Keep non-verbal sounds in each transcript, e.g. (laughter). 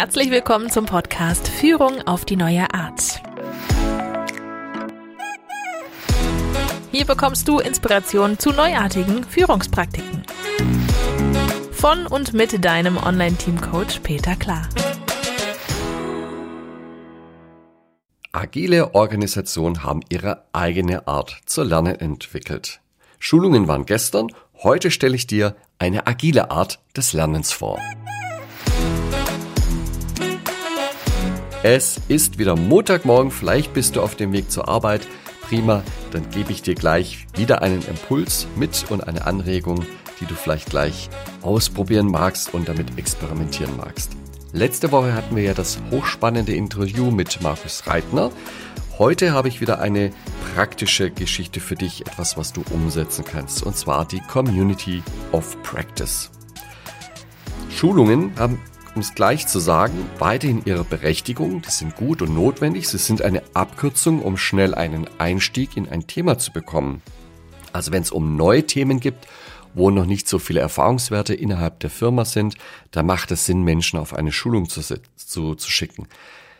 Herzlich willkommen zum Podcast Führung auf die neue Art. Hier bekommst du Inspiration zu neuartigen Führungspraktiken. Von und mit deinem Online-Team-Coach Peter Klar. Agile Organisationen haben ihre eigene Art zu lernen entwickelt. Schulungen waren gestern, heute stelle ich dir eine agile Art des Lernens vor. Es ist wieder Montagmorgen, vielleicht bist du auf dem Weg zur Arbeit. Prima, dann gebe ich dir gleich wieder einen Impuls mit und eine Anregung, die du vielleicht gleich ausprobieren magst und damit experimentieren magst. Letzte Woche hatten wir ja das hochspannende Interview mit Markus Reitner. Heute habe ich wieder eine praktische Geschichte für dich, etwas, was du umsetzen kannst, und zwar die Community of Practice. Schulungen haben um es gleich zu sagen, weiterhin ihre Berechtigung, die sind gut und notwendig, sie sind eine Abkürzung, um schnell einen Einstieg in ein Thema zu bekommen. Also wenn es um neue Themen gibt, wo noch nicht so viele Erfahrungswerte innerhalb der Firma sind, da macht es Sinn, Menschen auf eine Schulung zu, zu, zu schicken.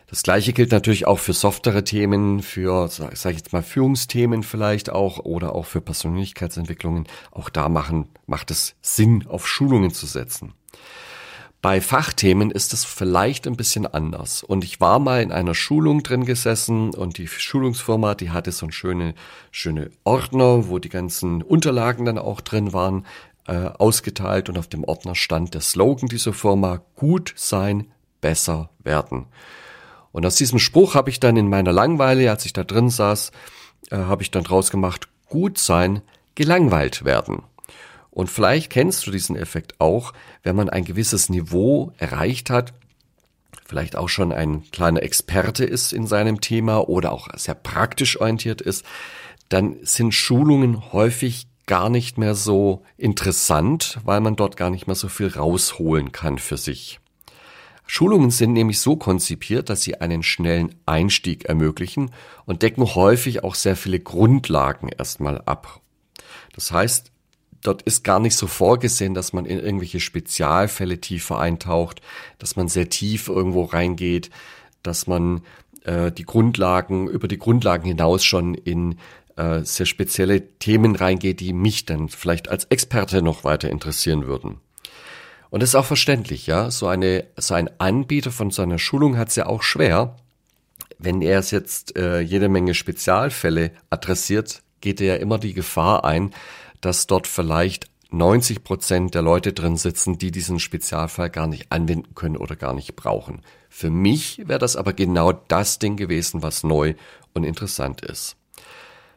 Das gleiche gilt natürlich auch für softere Themen, für, sag ich jetzt mal, Führungsthemen vielleicht auch oder auch für Persönlichkeitsentwicklungen. Auch da machen, macht es Sinn, auf Schulungen zu setzen. Bei Fachthemen ist es vielleicht ein bisschen anders. Und ich war mal in einer Schulung drin gesessen und die Schulungsfirma, die hatte so ein schöne, schöne Ordner, wo die ganzen Unterlagen dann auch drin waren, äh, ausgeteilt und auf dem Ordner stand der Slogan dieser Firma, gut sein, besser werden. Und aus diesem Spruch habe ich dann in meiner Langweile, als ich da drin saß, äh, habe ich dann draus gemacht, gut sein, gelangweilt werden. Und vielleicht kennst du diesen Effekt auch, wenn man ein gewisses Niveau erreicht hat, vielleicht auch schon ein kleiner Experte ist in seinem Thema oder auch sehr praktisch orientiert ist, dann sind Schulungen häufig gar nicht mehr so interessant, weil man dort gar nicht mehr so viel rausholen kann für sich. Schulungen sind nämlich so konzipiert, dass sie einen schnellen Einstieg ermöglichen und decken häufig auch sehr viele Grundlagen erstmal ab. Das heißt, dort ist gar nicht so vorgesehen, dass man in irgendwelche Spezialfälle tiefer eintaucht, dass man sehr tief irgendwo reingeht, dass man äh, die Grundlagen, über die Grundlagen hinaus schon in äh, sehr spezielle Themen reingeht, die mich dann vielleicht als Experte noch weiter interessieren würden. Und das ist auch verständlich, ja. So eine, so ein Anbieter von so einer Schulung hat es ja auch schwer. Wenn er es jetzt äh, jede Menge Spezialfälle adressiert, geht er ja immer die Gefahr ein, dass dort vielleicht 90 Prozent der Leute drin sitzen, die diesen Spezialfall gar nicht anwenden können oder gar nicht brauchen. Für mich wäre das aber genau das Ding gewesen, was neu und interessant ist.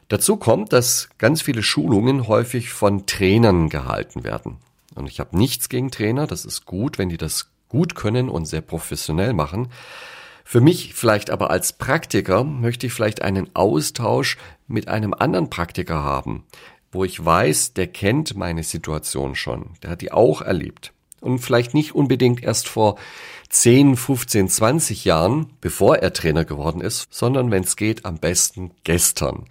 Dazu kommt, dass ganz viele Schulungen häufig von Trainern gehalten werden. Und ich habe nichts gegen Trainer, das ist gut, wenn die das gut können und sehr professionell machen. Für mich vielleicht aber als Praktiker möchte ich vielleicht einen Austausch mit einem anderen Praktiker haben, wo ich weiß, der kennt meine Situation schon, der hat die auch erlebt. Und vielleicht nicht unbedingt erst vor 10, 15, 20 Jahren, bevor er Trainer geworden ist, sondern wenn es geht, am besten gestern.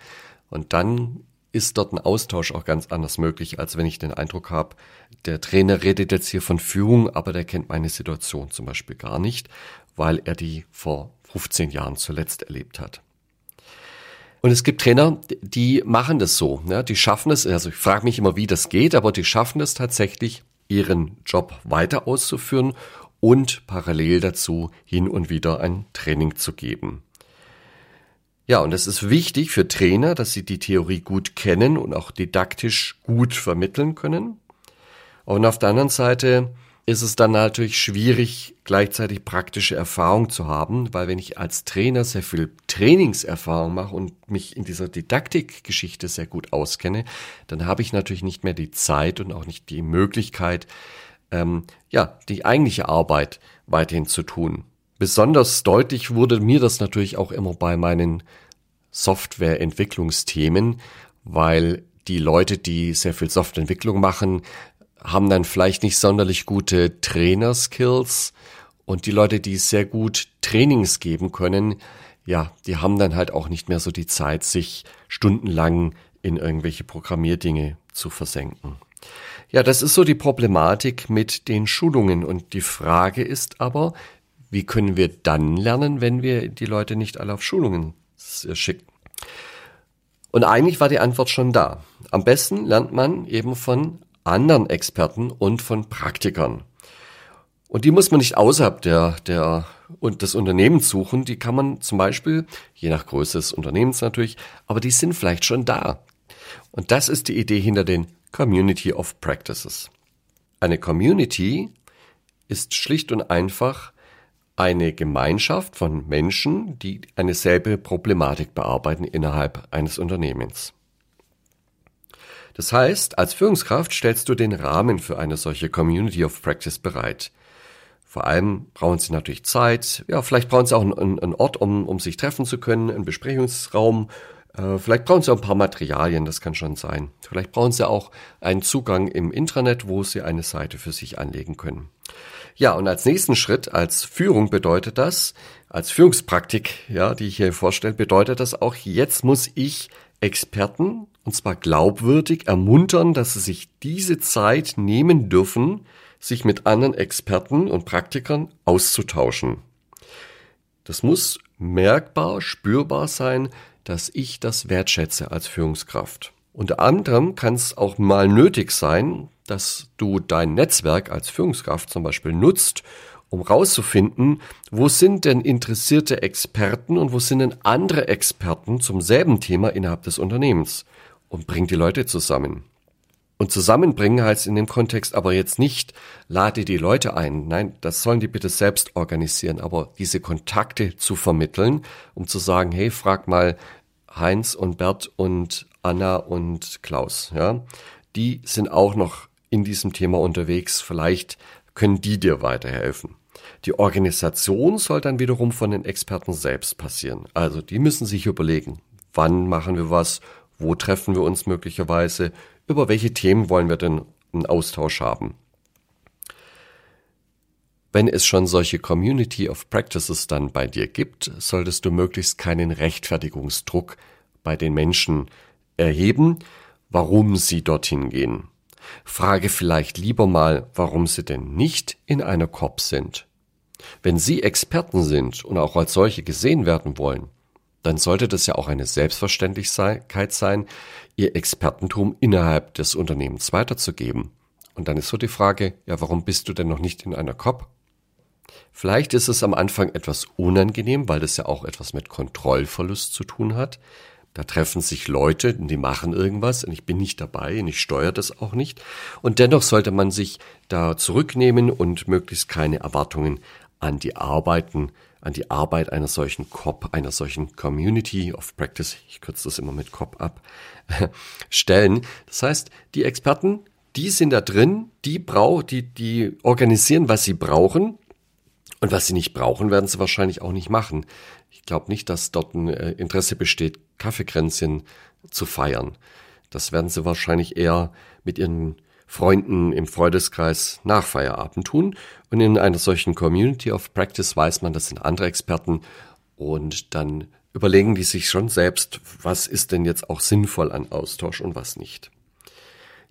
Und dann ist dort ein Austausch auch ganz anders möglich, als wenn ich den Eindruck habe, der Trainer redet jetzt hier von Führung, aber der kennt meine Situation zum Beispiel gar nicht, weil er die vor 15 Jahren zuletzt erlebt hat. Und es gibt Trainer, die machen das so. Ja, die schaffen es, also ich frage mich immer, wie das geht, aber die schaffen es tatsächlich, ihren Job weiter auszuführen und parallel dazu hin und wieder ein Training zu geben. Ja, und es ist wichtig für Trainer, dass sie die Theorie gut kennen und auch didaktisch gut vermitteln können. Und auf der anderen Seite ist es dann natürlich schwierig, gleichzeitig praktische Erfahrung zu haben, weil wenn ich als Trainer sehr viel Trainingserfahrung mache und mich in dieser Didaktikgeschichte sehr gut auskenne, dann habe ich natürlich nicht mehr die Zeit und auch nicht die Möglichkeit, ähm, ja, die eigentliche Arbeit weiterhin zu tun. Besonders deutlich wurde mir das natürlich auch immer bei meinen Softwareentwicklungsthemen, weil die Leute, die sehr viel Softwareentwicklung machen, haben dann vielleicht nicht sonderlich gute Trainerskills und die Leute, die sehr gut Trainings geben können, ja, die haben dann halt auch nicht mehr so die Zeit, sich stundenlang in irgendwelche Programmierdinge zu versenken. Ja, das ist so die Problematik mit den Schulungen und die Frage ist aber, wie können wir dann lernen, wenn wir die Leute nicht alle auf Schulungen schicken? Und eigentlich war die Antwort schon da. Am besten lernt man eben von anderen Experten und von Praktikern. Und die muss man nicht außerhalb der, der und des Unternehmens suchen. Die kann man zum Beispiel, je nach Größe des Unternehmens natürlich, aber die sind vielleicht schon da. Und das ist die Idee hinter den Community of Practices. Eine Community ist schlicht und einfach eine Gemeinschaft von Menschen, die eine selbe Problematik bearbeiten innerhalb eines Unternehmens. Das heißt, als Führungskraft stellst du den Rahmen für eine solche Community of Practice bereit. Vor allem brauchen sie natürlich Zeit. Ja, vielleicht brauchen sie auch einen, einen Ort, um, um sich treffen zu können, einen Besprechungsraum. Äh, vielleicht brauchen sie auch ein paar Materialien, das kann schon sein. Vielleicht brauchen sie auch einen Zugang im Intranet, wo sie eine Seite für sich anlegen können. Ja, und als nächsten Schritt, als Führung bedeutet das, als Führungspraktik, ja, die ich hier vorstelle, bedeutet das auch, jetzt muss ich Experten, und zwar glaubwürdig, ermuntern, dass sie sich diese Zeit nehmen dürfen, sich mit anderen Experten und Praktikern auszutauschen. Das muss merkbar, spürbar sein, dass ich das wertschätze als Führungskraft. Unter anderem kann es auch mal nötig sein, dass du dein Netzwerk als Führungskraft zum Beispiel nutzt, um rauszufinden, wo sind denn interessierte Experten und wo sind denn andere Experten zum selben Thema innerhalb des Unternehmens und bring die Leute zusammen. Und zusammenbringen heißt in dem Kontext aber jetzt nicht, lade die Leute ein. Nein, das sollen die bitte selbst organisieren. Aber diese Kontakte zu vermitteln, um zu sagen, hey, frag mal Heinz und Bert und Anna und Klaus, ja, die sind auch noch in diesem Thema unterwegs. Vielleicht können die dir weiterhelfen. Die Organisation soll dann wiederum von den Experten selbst passieren. Also die müssen sich überlegen, wann machen wir was, wo treffen wir uns möglicherweise, über welche Themen wollen wir denn einen Austausch haben. Wenn es schon solche Community of Practices dann bei dir gibt, solltest du möglichst keinen Rechtfertigungsdruck bei den Menschen erheben, warum sie dorthin gehen. Frage vielleicht lieber mal, warum sie denn nicht in einer COP sind. Wenn sie Experten sind und auch als solche gesehen werden wollen, dann sollte das ja auch eine Selbstverständlichkeit sein, ihr Expertentum innerhalb des Unternehmens weiterzugeben. Und dann ist so die Frage, ja, warum bist du denn noch nicht in einer COP? Vielleicht ist es am Anfang etwas unangenehm, weil das ja auch etwas mit Kontrollverlust zu tun hat. Da treffen sich Leute, die machen irgendwas und ich bin nicht dabei und ich steuere das auch nicht. Und dennoch sollte man sich da zurücknehmen und möglichst keine Erwartungen an die Arbeiten, an die Arbeit einer solchen COP, einer solchen Community of Practice, ich kürze das immer mit COP ab, (laughs) stellen. Das heißt, die Experten, die sind da drin, die brauchen, die, die organisieren, was sie brauchen. Und was sie nicht brauchen, werden sie wahrscheinlich auch nicht machen. Ich glaube nicht, dass dort ein äh, Interesse besteht, Kaffeekränzchen zu feiern. Das werden sie wahrscheinlich eher mit ihren Freunden im Freudeskreis nach Feierabend tun. Und in einer solchen Community of Practice weiß man, das sind andere Experten und dann überlegen die sich schon selbst, was ist denn jetzt auch sinnvoll an Austausch und was nicht.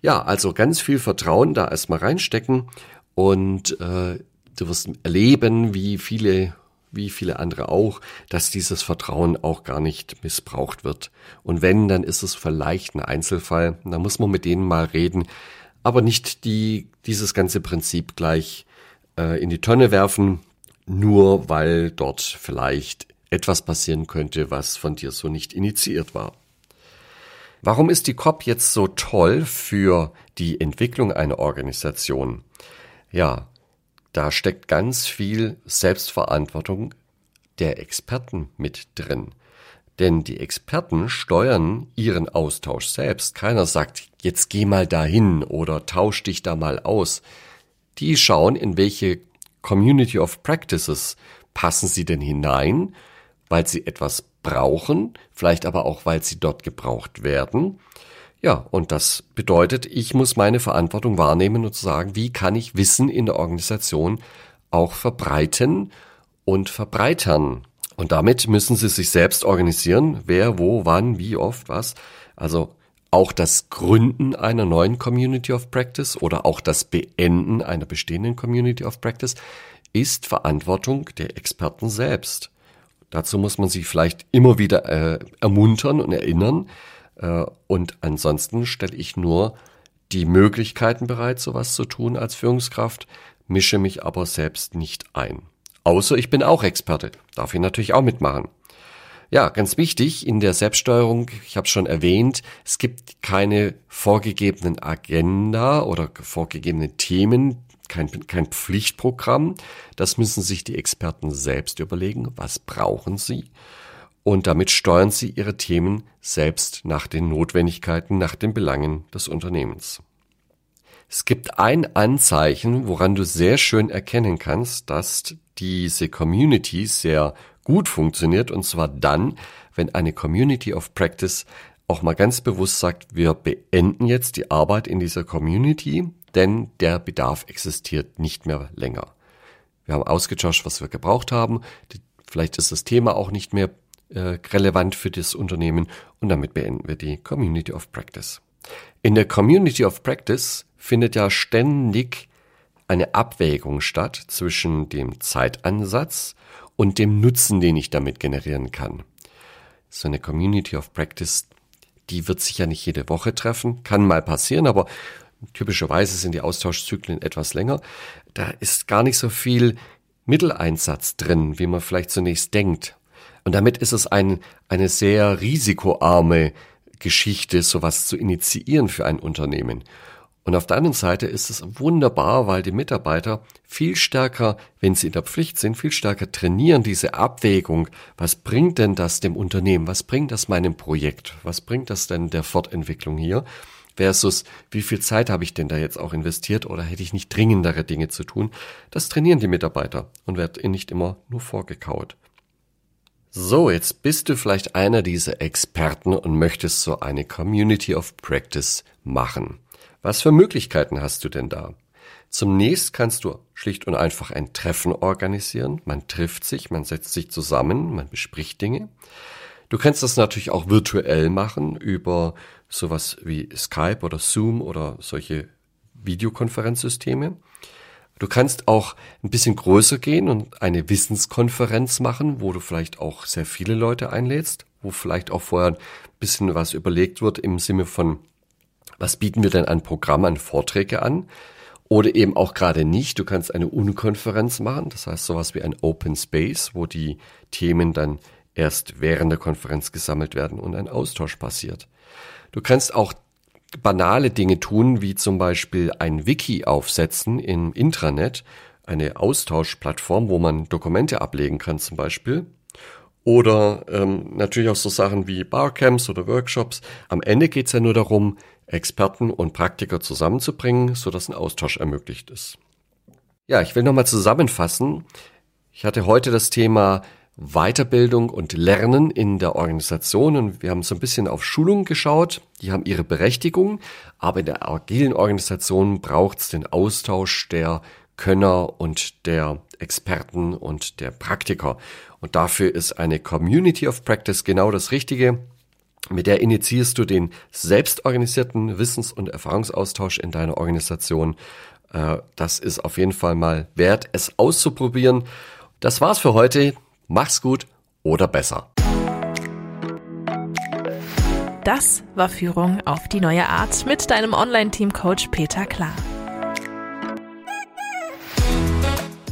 Ja, also ganz viel Vertrauen da erstmal reinstecken und äh, du wirst erleben, wie viele wie viele andere auch, dass dieses Vertrauen auch gar nicht missbraucht wird. Und wenn, dann ist es vielleicht ein Einzelfall. Da muss man mit denen mal reden, aber nicht die, dieses ganze Prinzip gleich äh, in die Tonne werfen, nur weil dort vielleicht etwas passieren könnte, was von dir so nicht initiiert war. Warum ist die COP jetzt so toll für die Entwicklung einer Organisation? Ja, da steckt ganz viel Selbstverantwortung der Experten mit drin. Denn die Experten steuern ihren Austausch selbst. Keiner sagt, jetzt geh mal dahin oder tausch dich da mal aus. Die schauen, in welche Community of Practices passen sie denn hinein, weil sie etwas brauchen, vielleicht aber auch, weil sie dort gebraucht werden ja, und das bedeutet, ich muss meine Verantwortung wahrnehmen und sagen, wie kann ich Wissen in der Organisation auch verbreiten und verbreitern. Und damit müssen sie sich selbst organisieren, wer, wo, wann, wie oft, was. Also auch das Gründen einer neuen Community of Practice oder auch das Beenden einer bestehenden Community of Practice ist Verantwortung der Experten selbst. Dazu muss man sie vielleicht immer wieder äh, ermuntern und erinnern. Äh, und ansonsten stelle ich nur die Möglichkeiten bereit, sowas zu tun als Führungskraft, mische mich aber selbst nicht ein. Außer ich bin auch Experte, darf ich natürlich auch mitmachen. Ja, ganz wichtig in der Selbststeuerung, ich habe schon erwähnt, es gibt keine vorgegebenen Agenda oder vorgegebene Themen, kein, kein Pflichtprogramm. Das müssen sich die Experten selbst überlegen. Was brauchen sie? Und damit steuern sie ihre Themen selbst nach den Notwendigkeiten, nach den Belangen des Unternehmens. Es gibt ein Anzeichen, woran du sehr schön erkennen kannst, dass diese Community sehr gut funktioniert, und zwar dann, wenn eine Community of Practice auch mal ganz bewusst sagt, wir beenden jetzt die Arbeit in dieser Community, denn der Bedarf existiert nicht mehr länger. Wir haben ausgetauscht, was wir gebraucht haben. Vielleicht ist das Thema auch nicht mehr äh, relevant für das Unternehmen und damit beenden wir die Community of Practice. In der Community of Practice findet ja ständig eine Abwägung statt zwischen dem Zeitansatz und dem Nutzen, den ich damit generieren kann. So eine Community of Practice, die wird sich ja nicht jede Woche treffen, kann mal passieren, aber typischerweise sind die Austauschzyklen etwas länger. Da ist gar nicht so viel Mitteleinsatz drin, wie man vielleicht zunächst denkt. Und damit ist es ein, eine sehr risikoarme Geschichte, sowas zu initiieren für ein Unternehmen. Und auf der anderen Seite ist es wunderbar, weil die Mitarbeiter viel stärker, wenn sie in der Pflicht sind, viel stärker trainieren diese Abwägung. Was bringt denn das dem Unternehmen? Was bringt das meinem Projekt? Was bringt das denn der Fortentwicklung hier? Versus, wie viel Zeit habe ich denn da jetzt auch investiert oder hätte ich nicht dringendere Dinge zu tun? Das trainieren die Mitarbeiter und wird nicht immer nur vorgekaut. So, jetzt bist du vielleicht einer dieser Experten und möchtest so eine Community of Practice machen. Was für Möglichkeiten hast du denn da? Zunächst kannst du schlicht und einfach ein Treffen organisieren. Man trifft sich, man setzt sich zusammen, man bespricht Dinge. Du kannst das natürlich auch virtuell machen über sowas wie Skype oder Zoom oder solche Videokonferenzsysteme. Du kannst auch ein bisschen größer gehen und eine Wissenskonferenz machen, wo du vielleicht auch sehr viele Leute einlädst, wo vielleicht auch vorher ein bisschen was überlegt wird im Sinne von, was bieten wir denn an Programm, an Vorträge an? Oder eben auch gerade nicht. Du kannst eine Unkonferenz machen, das heißt sowas wie ein Open Space, wo die Themen dann erst während der Konferenz gesammelt werden und ein Austausch passiert. Du kannst auch banale Dinge tun, wie zum Beispiel ein Wiki aufsetzen im Intranet, eine Austauschplattform, wo man Dokumente ablegen kann zum Beispiel. Oder ähm, natürlich auch so Sachen wie Barcamps oder Workshops. Am Ende geht es ja nur darum, Experten und Praktiker zusammenzubringen, sodass ein Austausch ermöglicht ist. Ja, ich will nochmal zusammenfassen. Ich hatte heute das Thema Weiterbildung und Lernen in der Organisation und wir haben so ein bisschen auf Schulungen geschaut. Die haben ihre Berechtigung, aber in der agilen Organisation braucht es den Austausch der Könner und der Experten und der Praktiker. Und dafür ist eine Community of Practice genau das Richtige. Mit der initiierst du den selbstorganisierten Wissens- und Erfahrungsaustausch in deiner Organisation. Äh, das ist auf jeden Fall mal wert, es auszuprobieren. Das war's für heute. Mach's gut oder besser. Das war Führung auf die neue Art mit deinem Online-Team-Coach Peter Klar.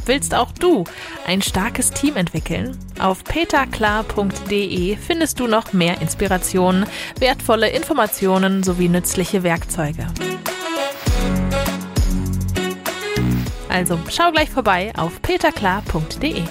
Willst auch du ein starkes Team entwickeln? Auf peterklar.de findest du noch mehr Inspirationen, wertvolle Informationen sowie nützliche Werkzeuge. Also schau gleich vorbei auf peterklar.de.